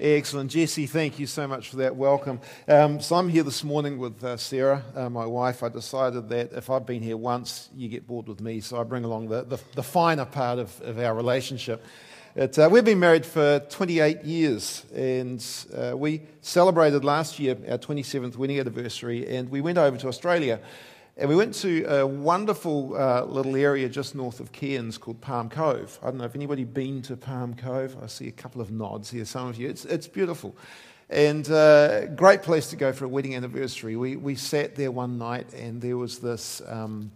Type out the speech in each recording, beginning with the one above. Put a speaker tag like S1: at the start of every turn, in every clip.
S1: Excellent. Jesse, thank you so much for that welcome. Um, so, I'm here this morning with uh, Sarah, uh, my wife. I decided that if I've been here once, you get bored with me, so I bring along the, the, the finer part of, of our relationship. Uh, we've been married for 28 years, and uh, we celebrated last year our 27th wedding anniversary, and we went over to Australia. And we went to a wonderful uh, little area just north of Cairns called Palm Cove. I don't know if anybody been to Palm Cove. I see a couple of nods here, some of you. It's, it's beautiful. And uh, great place to go for a wedding anniversary. We, we sat there one night and there was this um,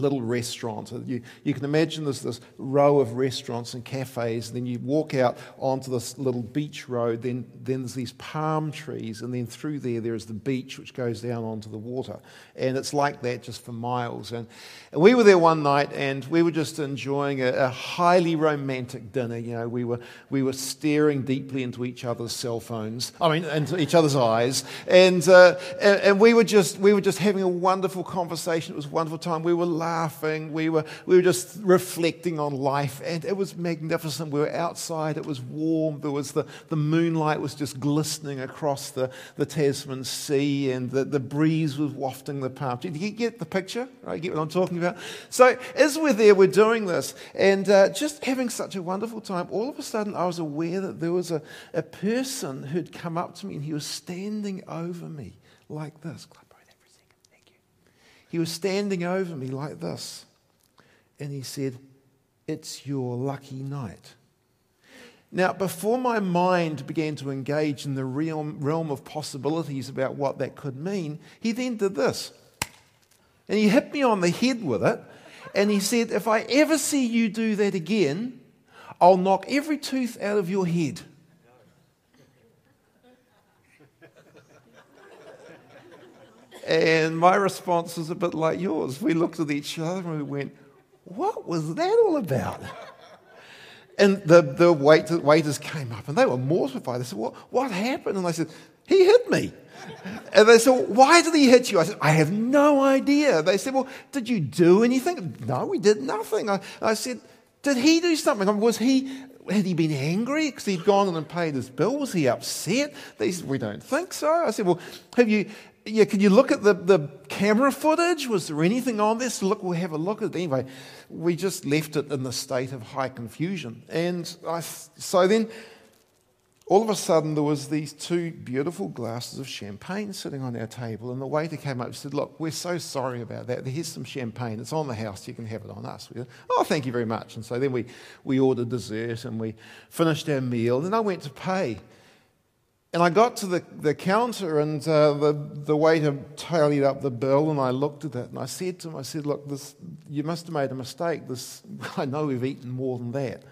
S1: little restaurant. You, you can imagine there's this row of restaurants and cafes, and then you walk out onto this little beach road, then, then there's these palm trees, and then through there, there's the beach which goes down onto the water. And it's like that just for miles. And, and we were there one night, and we were just enjoying a, a highly romantic dinner. You know, we were, we were staring deeply into each other's cell phones, I mean, into each other's eyes, and, uh, and, and we, were just, we were just having a wonderful conversation. It was a wonderful time. We were laughing laughing. We were, we were just reflecting on life, and it was magnificent. We were outside, it was warm. There was the, the moonlight was just glistening across the, the Tasman Sea, and the, the breeze was wafting the palm trees. Do you get the picture? Right, get what I'm talking about? So, as we're there, we're doing this, and uh, just having such a wonderful time, all of a sudden I was aware that there was a, a person who'd come up to me, and he was standing over me like this. He was standing over me like this. And he said, It's your lucky night. Now, before my mind began to engage in the realm, realm of possibilities about what that could mean, he then did this. And he hit me on the head with it. And he said, If I ever see you do that again, I'll knock every tooth out of your head. And my response was a bit like yours. We looked at each other and we went, What was that all about? And the, the wait, waiters came up and they were mortified. They said, what, what happened? And I said, He hit me. And they said, Why did he hit you? I said, I have no idea. They said, Well, did you do anything? No, we did nothing. I, I said, Did he do something? Was he, had he been angry because he'd gone and paid his bill? Was he upset? Said, We don't think so. I said, Well, have you, yeah, can you look at the, the camera footage? Was there anything on this? Look, we'll have a look at it. Anyway, we just left it in the state of high confusion. And I, so then, all of a sudden, there was these two beautiful glasses of champagne sitting on our table. And the waiter came up and said, look, we're so sorry about that. Here's some champagne. It's on the house. You can have it on us. We said, oh, thank you very much. And so then we, we ordered dessert and we finished our meal. And then I went to pay. And I got to the, the counter and uh, the, the waiter tallied up the bill and I looked at it and I said to him, I said, look, this, you must have made a mistake. This, I know we've eaten more than that.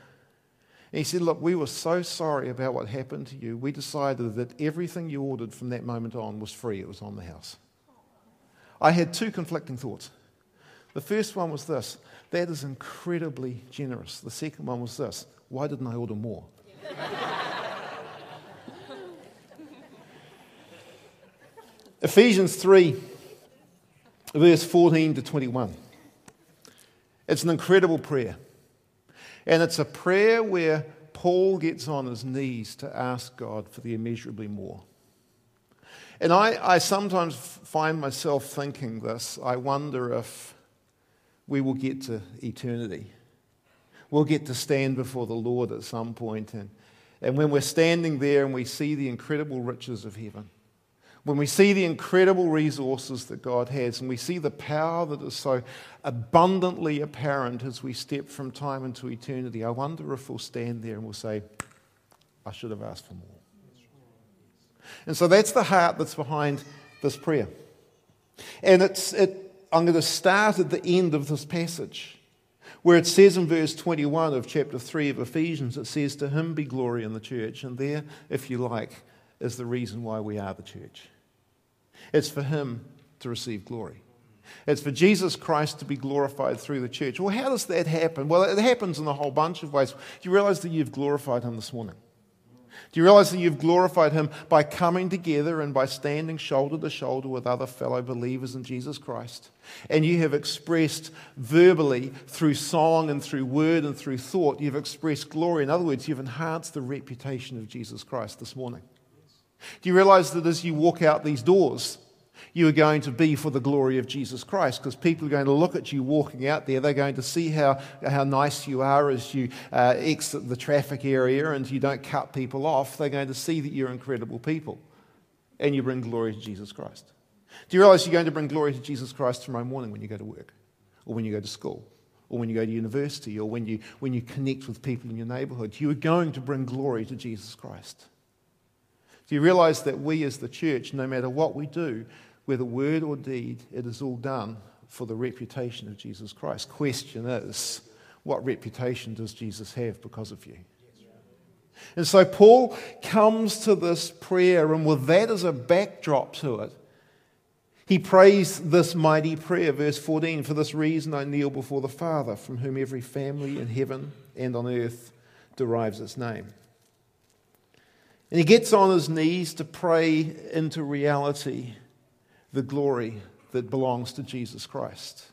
S1: And he said, look, we were so sorry about what happened to you. We decided that everything you ordered from that moment on was free. It was on the house. I had two conflicting thoughts. The first one was this, that is incredibly generous. The second one was this, why didn't I order more? Ephesians 3, verse 14 to 21. It's an incredible prayer. And it's a prayer where Paul gets on his knees to ask God for the immeasurably more. And I, I sometimes find myself thinking this. I wonder if we will get to eternity. We'll get to stand before the Lord at some point. and, and when we're standing there and we see the incredible riches of heaven, when we see the incredible resources that God has and we see the power that is so abundantly apparent as we step from time into eternity, I wonder if we'll stand there and we'll say, I should have asked for more. And so that's the heart that's behind this prayer. And it's, it, I'm going to start at the end of this passage where it says in verse 21 of chapter 3 of Ephesians, it says, To him be glory in the church. And there, if you like, is the reason why we are the church. It's for Him to receive glory. It's for Jesus Christ to be glorified through the church. Well, how does that happen? Well, it happens in a whole bunch of ways. Do you realize that you've glorified Him this morning. Do you realize that you've glorified him by coming together and by standing shoulder to shoulder with other fellow believers in Jesus Christ? And you have expressed verbally, through song and through word and through thought, you've expressed glory. In other words, you've enhanced the reputation of Jesus Christ this morning. Do you realize that as you walk out these doors, you are going to be for the glory of Jesus Christ because people are going to look at you walking out there. They're going to see how, how nice you are as you uh, exit the traffic area and you don't cut people off. They're going to see that you're incredible people and you bring glory to Jesus Christ. Do you realize you're going to bring glory to Jesus Christ tomorrow morning when you go to work or when you go to school? Or when you go to university, or when you, when you connect with people in your neighborhood, you are going to bring glory to Jesus Christ. Do you realize that we as the church, no matter what we do, whether word or deed, it is all done for the reputation of Jesus Christ. Question is, what reputation does Jesus have because of you? And so Paul comes to this prayer, and with that as a backdrop to it, he prays this mighty prayer, verse 14 For this reason I kneel before the Father, from whom every family in heaven and on earth derives its name. And he gets on his knees to pray into reality the glory that belongs to Jesus Christ.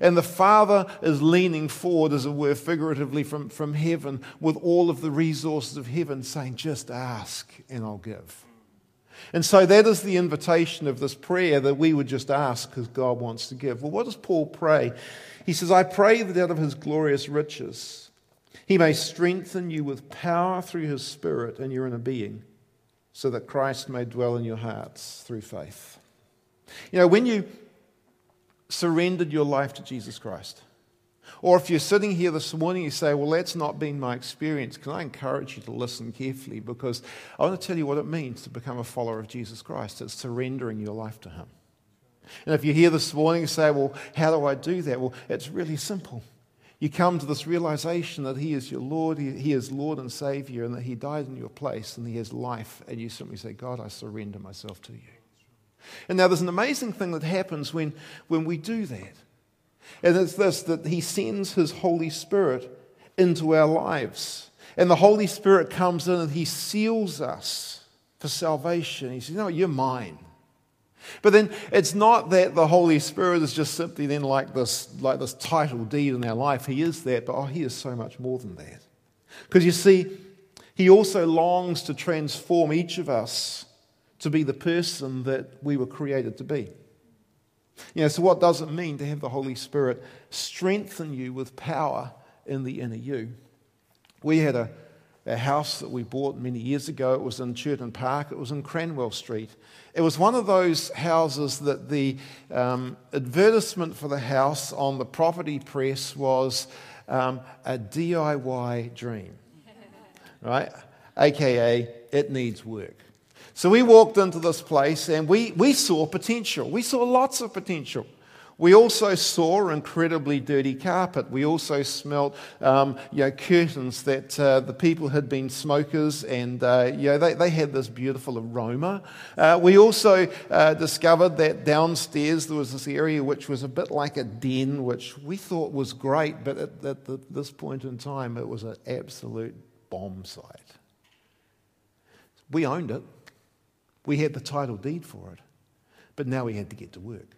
S1: And the Father is leaning forward, as it were, figuratively from, from heaven with all of the resources of heaven, saying, Just ask and I'll give. And so that is the invitation of this prayer that we would just ask because God wants to give. Well, what does Paul pray? He says, I pray that out of his glorious riches he may strengthen you with power through his Spirit in your inner being, so that Christ may dwell in your hearts through faith. You know, when you surrendered your life to Jesus Christ, or if you're sitting here this morning, you say, Well, that's not been my experience, can I encourage you to listen carefully? Because I want to tell you what it means to become a follower of Jesus Christ. It's surrendering your life to Him. And if you're here this morning and say, Well, how do I do that? Well, it's really simple. You come to this realization that He is your Lord, He, is Lord and Savior, and that He died in your place, and He has life. And you simply say, God, I surrender myself to you. And now there's an amazing thing that happens when, when we do that. And it's this that He sends His Holy Spirit into our lives. And the Holy Spirit comes in and He seals us for salvation. He says, No, you're mine. But then it's not that the Holy Spirit is just simply then like this, like this title deed in our life. He is that, but oh, He is so much more than that. Because you see, He also longs to transform each of us to be the person that we were created to be. You know, so what does it mean to have the Holy Spirit strengthen you with power in the inner you? We had a, a house that we bought many years ago. It was in Churton Park. It was in Cranwell Street. It was one of those houses that the um, advertisement for the house on the property press was um, a DIY dream, right? AKA, it needs work. So we walked into this place and we, we saw potential. We saw lots of potential. We also saw incredibly dirty carpet. We also smelt um, you know, curtains that uh, the people had been smokers and uh, you know, they, they had this beautiful aroma. Uh, we also uh, discovered that downstairs there was this area which was a bit like a den, which we thought was great, but at, at the, this point in time it was an absolute bomb site. We owned it. We had the title deed for it, but now we had to get to work.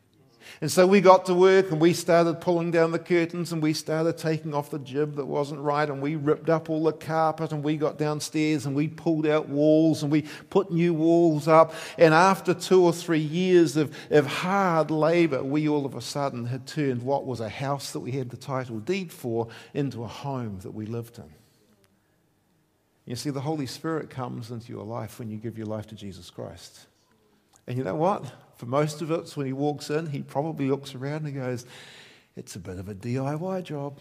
S1: And so we got to work and we started pulling down the curtains and we started taking off the jib that wasn't right and we ripped up all the carpet and we got downstairs and we pulled out walls and we put new walls up. And after two or three years of, of hard labor, we all of a sudden had turned what was a house that we had the title deed for into a home that we lived in. You see, the Holy Spirit comes into your life when you give your life to Jesus Christ. And you know what? For most of us, when he walks in, he probably looks around and goes, It's a bit of a DIY job.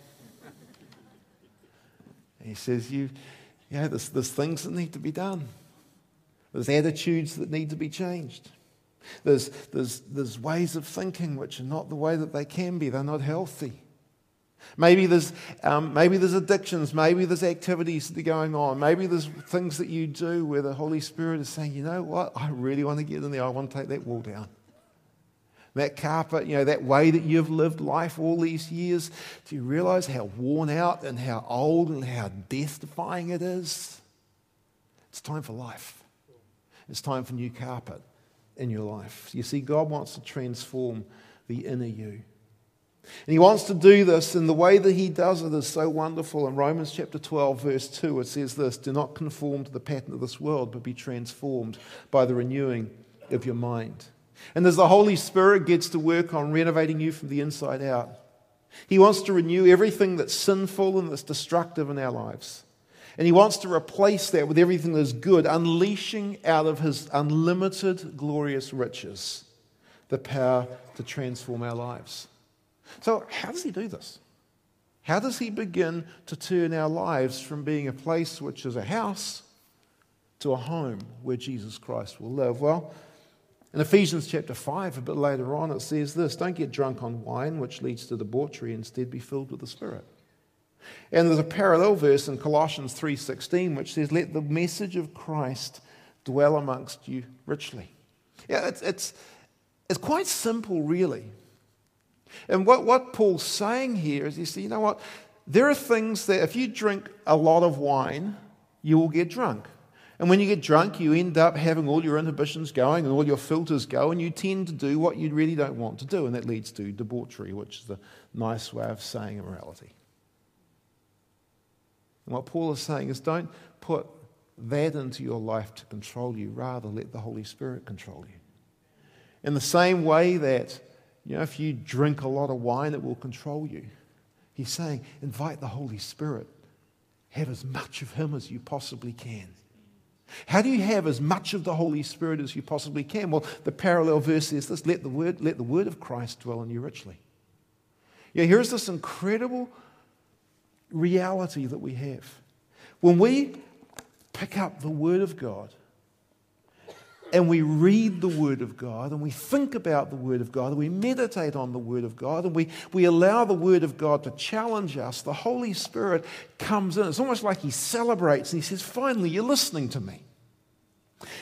S1: He says, You, you know, there's, there's things that need to be done, there's attitudes that need to be changed. There's, there's, there's ways of thinking which are not the way that they can be, they're not healthy. Maybe there's, um, maybe there's addictions. Maybe there's activities that are going on. Maybe there's things that you do where the Holy Spirit is saying, you know what? I really want to get in there. I want to take that wall down. That carpet, you know, that way that you've lived life all these years, do you realize how worn out and how old and how death defying it is? It's time for life. It's time for new carpet in your life. You see, God wants to transform the inner you. And he wants to do this, and the way that he does it is so wonderful. In Romans chapter 12, verse 2, it says this Do not conform to the pattern of this world, but be transformed by the renewing of your mind. And as the Holy Spirit gets to work on renovating you from the inside out, he wants to renew everything that's sinful and that's destructive in our lives. And he wants to replace that with everything that's good, unleashing out of his unlimited, glorious riches the power to transform our lives. So, how does he do this? How does he begin to turn our lives from being a place which is a house to a home where Jesus Christ will live? Well, in Ephesians chapter 5, a bit later on, it says this Don't get drunk on wine, which leads to debauchery, instead be filled with the Spirit. And there's a parallel verse in Colossians 3:16 which says, "Let the message of Christ dwell amongst you richly." Yeah, it's, it's, it's quite simple, really. And what, what Paul's saying here is, he says, you know what? There are things that if you drink a lot of wine, you will get drunk. And when you get drunk, you end up having all your inhibitions going and all your filters go, and you tend to do what you really don't want to do, and that leads to debauchery, which is the nice way of saying immorality. And what Paul is saying is don't put that into your life to control you, rather, let the Holy Spirit control you. In the same way that, you know, if you drink a lot of wine, it will control you. He's saying, invite the Holy Spirit. Have as much of Him as you possibly can. How do you have as much of the Holy Spirit as you possibly can? Well, the parallel verse is this let the word, let the word of Christ dwell in you richly. Yeah, here's this incredible reality that we have. When we pick up the Word of God and we read the Word of God and we think about the Word of God and we meditate on the Word of God and we, we allow the Word of God to challenge us, the Holy Spirit comes in. It's almost like He celebrates and He says, Finally, you're listening to me.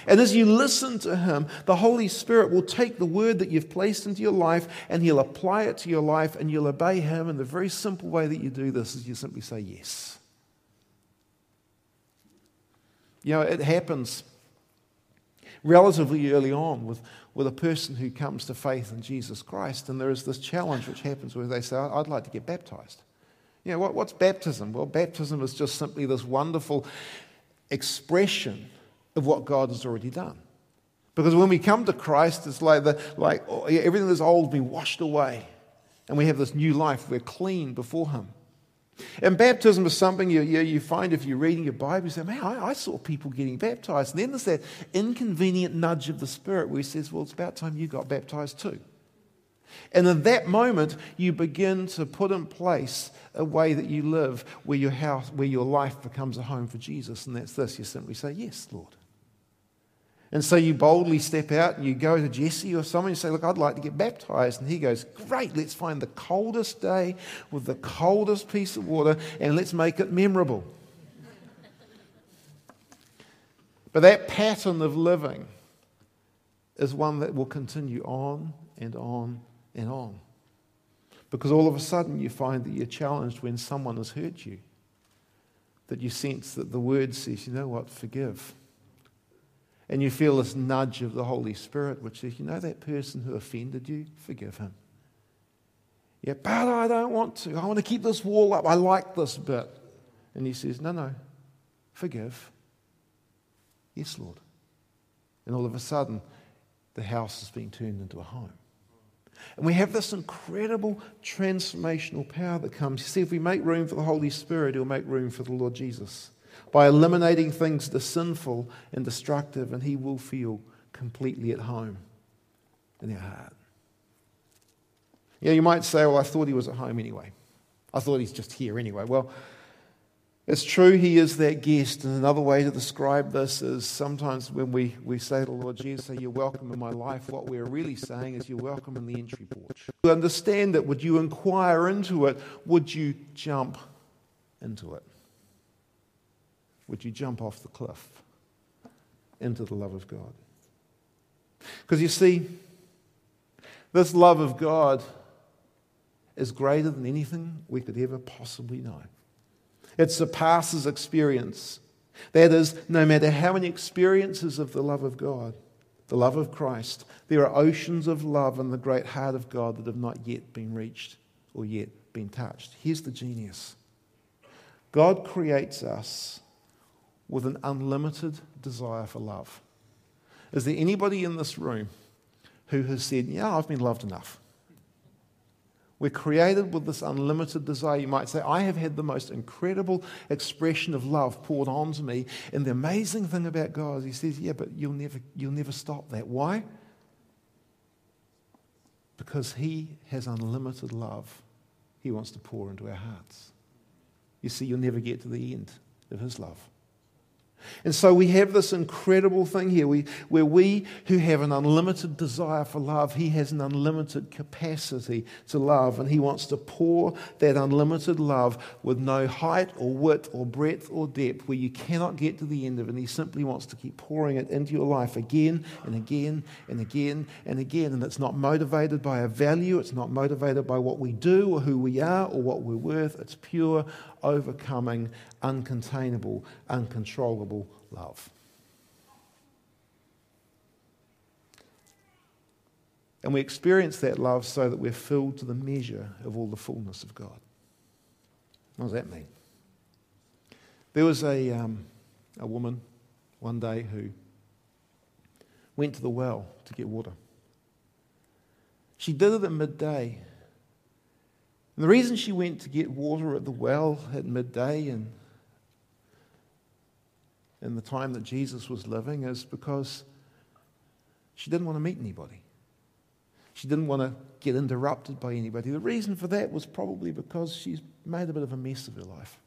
S1: And as you listen to Him, the Holy Spirit will take the word that you've placed into your life and He'll apply it to your life and you'll obey Him. And the very simple way that you do this is you simply say yes. You know, it happens relatively early on with, with a person who comes to faith in Jesus Christ. And there is this challenge which happens where they say, I'd like to get baptized. You know, what, what's baptism? Well, baptism is just simply this wonderful expression of what God has already done. Because when we come to Christ, it's like, the, like oh, everything that's old be washed away. And we have this new life. We're clean before Him. And baptism is something you, you, you, find if you're reading your Bible, you say, man, I, I, saw people getting baptized. And then there's that inconvenient nudge of the Spirit where He says, well, it's about time you got baptized too. And in that moment, you begin to put in place a way that you live where your house, where your life becomes a home for Jesus. And that's this. You simply say, Yes, Lord. And so you boldly step out and you go to Jesse or someone and say, Look, I'd like to get baptized. And he goes, Great, let's find the coldest day with the coldest piece of water and let's make it memorable. but that pattern of living is one that will continue on and on and on. Because all of a sudden you find that you're challenged when someone has hurt you, that you sense that the word says, You know what, forgive and you feel this nudge of the Holy Spirit, which says, you know that person who offended you? Forgive him. Yeah, but I don't want to. I want to keep this wall up. I like this bit. And he says, no, no, forgive. Yes, Lord. And all of a sudden, the house is being turned into a home. And we have this incredible transformational power that comes. You see, if we make room for the Holy Spirit, He'll make room for the Lord Jesus by eliminating things that are sinful and destructive, and He will feel completely at home in our heart. Yeah, you might say, well, I thought He was at home anyway. I thought He's just here anyway. Well, it's true, He is that guest. And another way to describe this is sometimes when we, we say to the Lord Jesus, You're welcome in my life, what we're really saying is, You're welcome in the entry porch. To understand it, would you inquire into it? Would you jump into it? Would you jump off the cliff into the love of God? Because you see, this love of God is greater than anything we could ever possibly know. It surpasses experience. That is, no matter how many experiences of the love of God, the love of Christ, there are oceans of love in the great heart of God that have not yet been reached or yet been touched. Here's the genius God creates us with an unlimited desire for love. Is there anybody in this room who has said, Yeah, I've been loved enough? We're created with this unlimited desire. You might say, I have had the most incredible expression of love poured onto me. And the amazing thing about God is He says, Yeah, but you'll never, you'll never stop that. Why? Because He has unlimited love He wants to pour into our hearts. You see, you'll never get to the end of His love. And so we have this incredible thing here we, where we who have an unlimited desire for love, he has an unlimited capacity to love, and he wants to pour that unlimited love with no height or width or breadth or depth where you cannot get to the end of it. And he simply wants to keep pouring it into your life again and again and again and again. And it's not motivated by a value, it's not motivated by what we do or who we are or what we're worth. It's pure overcoming, uncontainable, uncontrollable love. And we experience that love so that we're filled to the measure of all the fullness of God. What does that mean? There was a, um, a woman one day who went to the well to get water. She did it at midday and the reason she went to get water at the well at midday and in the time that Jesus was living is because she didn't want to meet anybody. She didn't want to get interrupted by anybody. The reason for that was probably because she's made a bit of a mess of her life.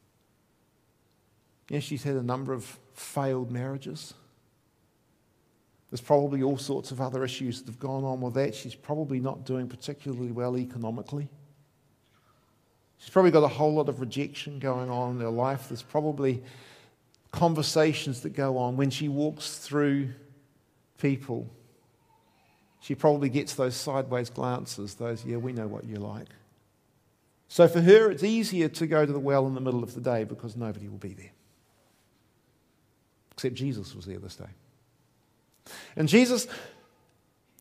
S1: Yeah, she's had a number of failed marriages. There's probably all sorts of other issues that have gone on with that. She's probably not doing particularly well economically. She's probably got a whole lot of rejection going on in her life. There's probably conversations that go on when she walks through people. She probably gets those sideways glances, those, yeah, we know what you're like. So for her, it's easier to go to the well in the middle of the day because nobody will be there. Except Jesus was there this day. And Jesus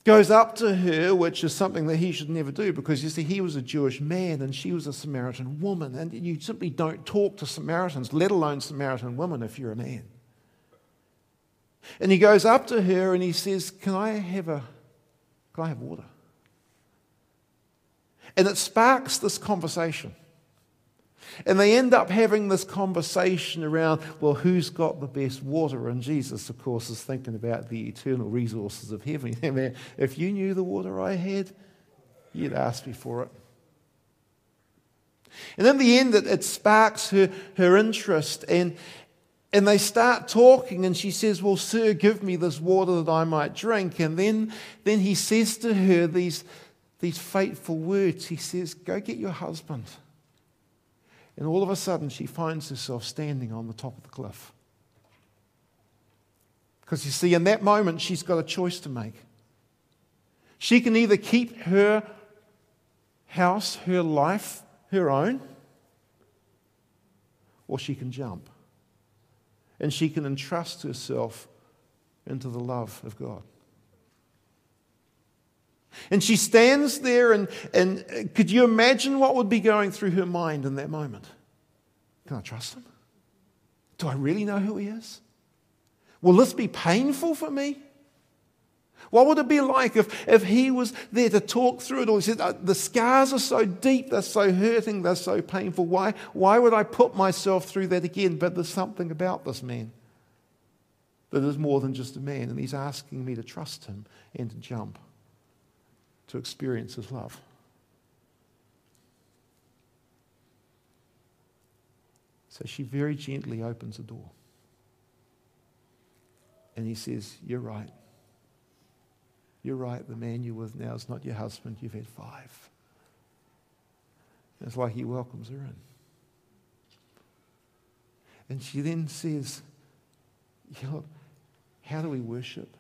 S1: goes up to her, which is something that he should never do because you see, he was a Jewish man and she was a Samaritan woman. And you simply don't talk to Samaritans, let alone Samaritan women, if you're a man. And he goes up to her and he says, Can I have a can I have water? And it sparks this conversation. And they end up having this conversation around, well, who's got the best water? And Jesus, of course, is thinking about the eternal resources of heaven. Man, if you knew the water I had, you'd ask me for it. And in the end, it, it sparks her, her interest. And, and they start talking, and she says, Well, sir, give me this water that I might drink. And then, then he says to her these, these fateful words He says, Go get your husband. And all of a sudden, she finds herself standing on the top of the cliff. Because you see, in that moment, she's got a choice to make. She can either keep her house, her life, her own, or she can jump. And she can entrust herself into the love of God. And she stands there, and, and could you imagine what would be going through her mind in that moment? Can I trust him? Do I really know who he is? Will this be painful for me? What would it be like if, if he was there to talk through it all? He said, uh, The scars are so deep, they're so hurting, they're so painful. Why, why would I put myself through that again? But there's something about this man that is more than just a man, and he's asking me to trust him and to jump to experience his love. So she very gently opens the door. And he says, You're right. You're right. The man you're with now is not your husband. You've had five. And it's like he welcomes her in. And she then says, you know, How do we worship?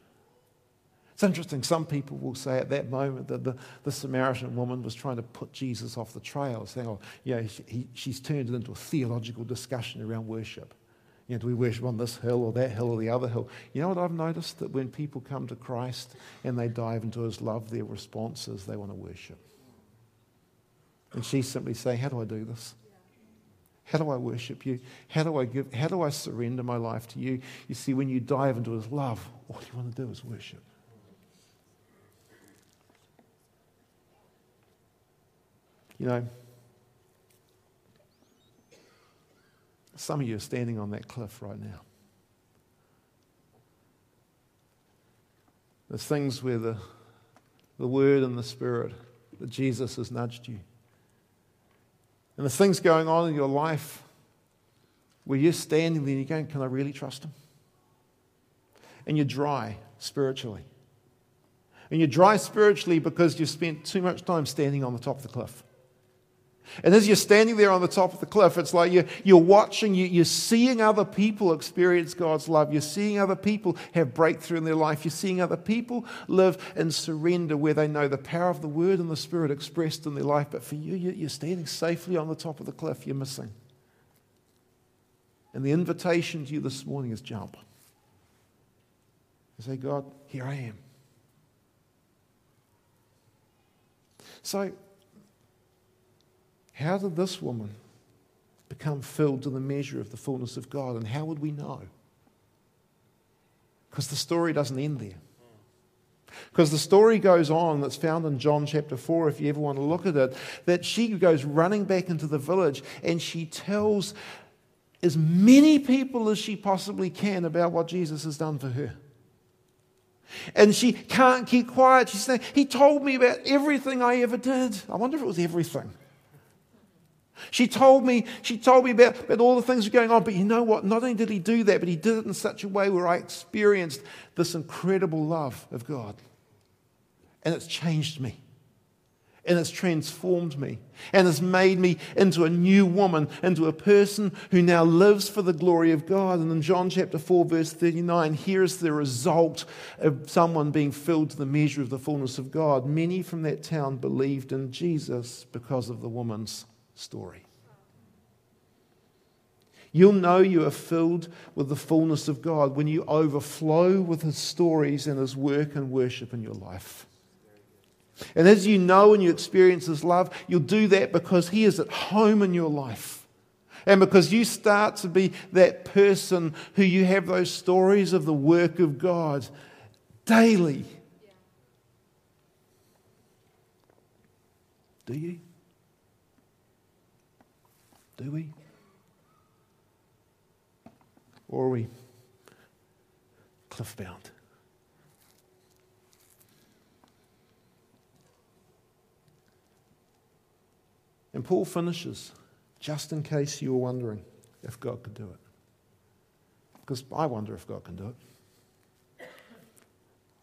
S1: It's interesting, some people will say at that moment that the, the Samaritan woman was trying to put Jesus off the trail, saying, oh, yeah, she, he, she's turned it into a theological discussion around worship. You know, do we worship on this hill or that hill or the other hill? You know what I've noticed? That when people come to Christ and they dive into his love, their response is they want to worship. And she's simply saying, How do I do this? How do I worship you? How do I give how do I surrender my life to you? You see, when you dive into his love, all you want to do is worship. You know, some of you are standing on that cliff right now. There's things where the, the Word and the Spirit that Jesus has nudged you. And there's things going on in your life where you're standing there and you're going, Can I really trust Him? And you're dry spiritually. And you're dry spiritually because you've spent too much time standing on the top of the cliff. And as you're standing there on the top of the cliff, it's like you're, you're watching, you, are seeing other people experience God's love. You're seeing other people have breakthrough in their life. You're seeing other people live in surrender where they know the power of the Word and the Spirit expressed in their life. But for you, you're standing safely on the top of the cliff. You're missing. And the invitation to you this morning is jump. You say, God, here I am. So, how did this woman become filled to the measure of the fullness of God? And how would we know? Because the story doesn't end there. Because the story goes on, that's found in John chapter 4, if you ever want to look at it, that she goes running back into the village and she tells as many people as she possibly can about what Jesus has done for her. And she can't keep quiet. She's saying, He told me about everything I ever did. I wonder if it was everything. She told me, she told me about, about all the things that were going on, but you know what? Not only did he do that, but he did it in such a way where I experienced this incredible love of God. And it's changed me. And it's transformed me. And it's made me into a new woman, into a person who now lives for the glory of God. And in John chapter 4, verse 39, here's the result of someone being filled to the measure of the fullness of God. Many from that town believed in Jesus because of the woman's story. You'll know you are filled with the fullness of God when you overflow with His stories and His work and worship in your life. And as you know and you experience His love, you'll do that because He is at home in your life. And because you start to be that person who you have those stories of the work of God daily. Do you? Do we? Or are we cliff bound? And Paul finishes, just in case you were wondering if God could do it. Because I wonder if God can do it.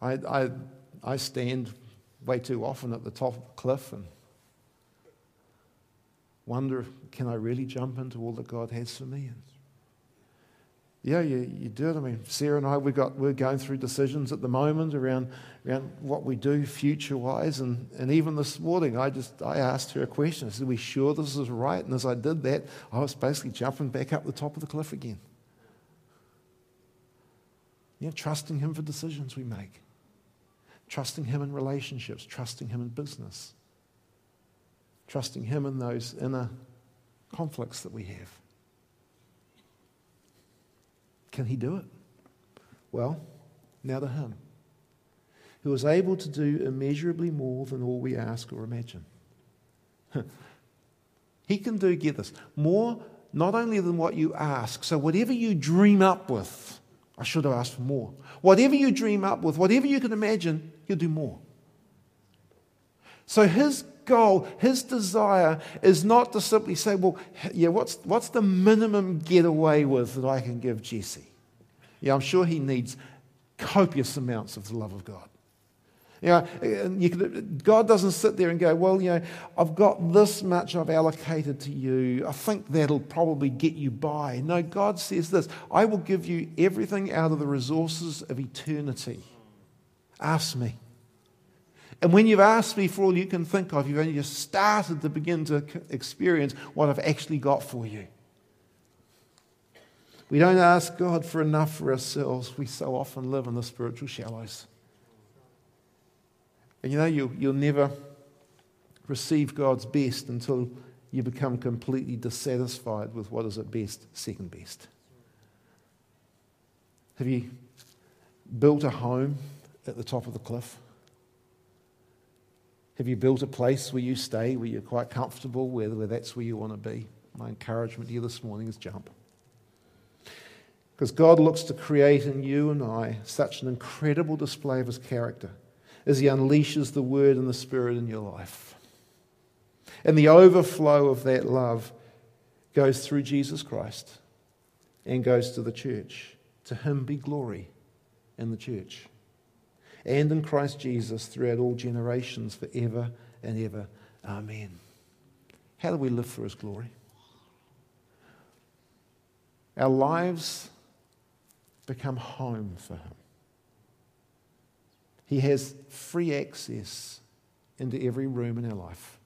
S1: I, I, I stand way too often at the top of the cliff and wonder, can I really jump into all that God has for me? And yeah, you, you do it. I mean, Sarah and I, we got, we're going through decisions at the moment around, around what we do future wise. And, and even this morning, I just I asked her a question. I said, Are we sure this is right? And as I did that, I was basically jumping back up the top of the cliff again. Yeah, trusting Him for decisions we make, trusting Him in relationships, trusting Him in business trusting Him in those inner conflicts that we have. Can He do it? Well, now to Him, who is able to do immeasurably more than all we ask or imagine. he can do, get this, more not only than what you ask. So, whatever you dream up with, I should have asked for more. Whatever you dream up with, whatever you can imagine, He'll do more. So, His goal, his desire is not to simply say, well, yeah, what's, what's the minimum get away with that I can give Jesse? Yeah, I'm sure he needs copious amounts of the love of God. You know, you can, God doesn't sit there and go, well, you know, I've got this much I've allocated to you. I think that'll probably get you by. No, God says this I will give you everything out of the resources of eternity. Ask me. And when you've asked me for all you can think of, you've only just started to begin to experience what I've actually got for you. We don't ask God for enough for ourselves. We so often live in the spiritual shallows. And you know, you, you'll never receive God's best until you become completely dissatisfied with what is at best second best. Have you built a home at the top of the cliff? Have you built a place where you stay, where you're quite comfortable, where, where that's where you want to be? My encouragement to you this morning is jump. Because God looks to create in you and I such an incredible display of His character as He unleashes the Word and the Spirit in your life. And the overflow of that love goes through Jesus Christ and goes to the church. To Him be glory in the church and in Christ Jesus throughout all generations, forever and ever. Amen. How do we live for His glory? Our lives become home for Him. He has free access into every room in our life.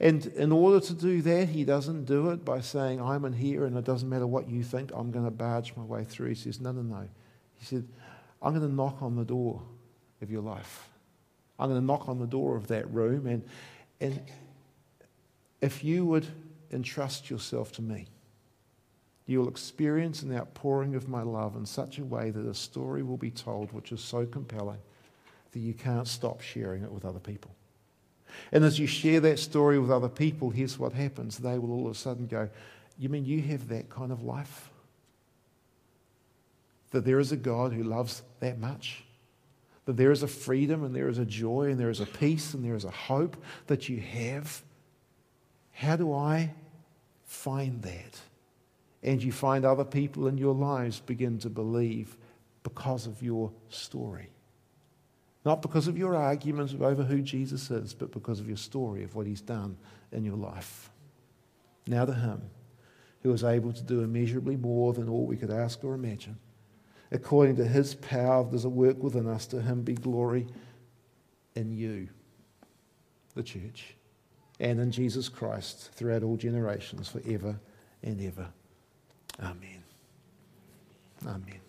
S1: And in order to do that, he doesn't do it by saying, I'm in here and it doesn't matter what you think, I'm going to barge my way through. He says, No, no, no. He said, I'm going to knock on the door of your life. I'm going to knock on the door of that room. And, and if you would entrust yourself to me, you will experience an outpouring of my love in such a way that a story will be told which is so compelling that you can't stop sharing it with other people. And as you share that story with other people, here's what happens. They will all of a sudden go, You mean you have that kind of life? That there is a God who loves that much? That there is a freedom and there is a joy and there is a peace and there is a hope that you have? How do I find that? and you find other people in your lives begin to believe because of your story. Not because of your arguments over who Jesus is, but because of your story of what he's done in your life. Now to him who is able to do immeasurably more than all we could ask or imagine. According to his power, there's a work within us. To him be glory in you, the church, and in Jesus Christ throughout all generations, forever and ever. Amen. Amen.